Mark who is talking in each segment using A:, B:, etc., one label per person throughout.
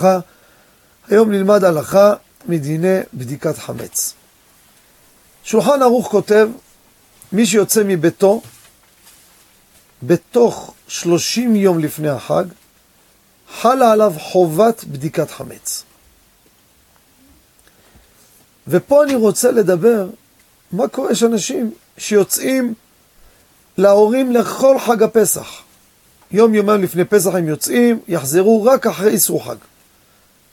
A: וברכה. היום נלמד הלכה מדיני בדיקת חמץ. שולחן ערוך כותב, מי שיוצא מביתו בתוך שלושים יום לפני החג, חלה עליו חובת בדיקת חמץ. ופה אני רוצה לדבר מה קורה, יש אנשים שיוצאים להורים לכל חג הפסח. יום יומיים לפני פסח הם יוצאים, יחזרו רק אחרי איסור חג.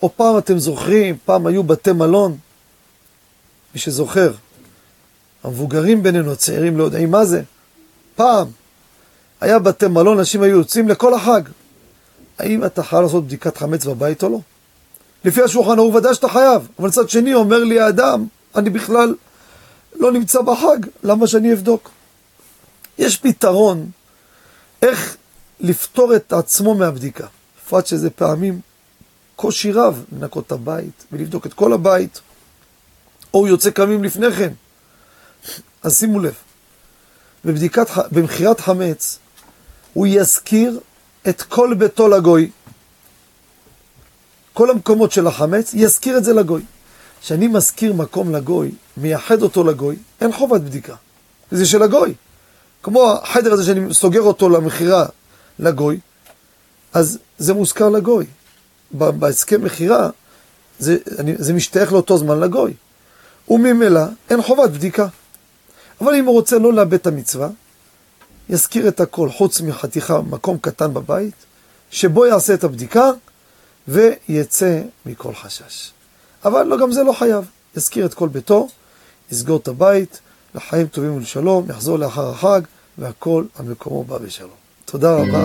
A: או פעם אתם זוכרים, פעם היו בתי מלון, מי שזוכר, המבוגרים בינינו, הצעירים לא יודעים מה זה. פעם היה בתי מלון, אנשים היו יוצאים לכל החג. האם אתה חייב לעשות בדיקת חמץ בבית או לא? לפי השולחן ההוא ודאי שאתה חייב, אבל מצד שני אומר לי האדם, אני בכלל לא נמצא בחג, למה שאני אבדוק? יש פתרון איך לפתור את עצמו מהבדיקה. בפרט שזה פעמים קושי רב לנקות את הבית ולבדוק את כל הבית, או הוא יוצא כמים לפני כן. אז שימו לב, בבדיקת, במכירת חמץ, הוא יזכיר את כל ביתו לגוי. כל המקומות של החמץ, יזכיר את זה לגוי. כשאני מזכיר מקום לגוי, מייחד אותו לגוי, אין חובת בדיקה. זה של הגוי. כמו החדר הזה שאני סוגר אותו למכירה לגוי, אז זה מוזכר לגוי. בהסכם מכירה, זה, זה משתייך לאותו זמן לגוי. וממילא אין חובת בדיקה. אבל אם הוא רוצה לא לאבד את המצווה, יזכיר את הכל, חוץ מחתיכה, מקום קטן בבית, שבו יעשה את הבדיקה ויצא מכל חשש. אבל לא, גם זה לא חייב. יזכיר את כל ביתו, יסגור את הבית, לחיים טובים ולשלום, יחזור לאחר החג, והכל על מקומו בא בשלום. תודה רבה.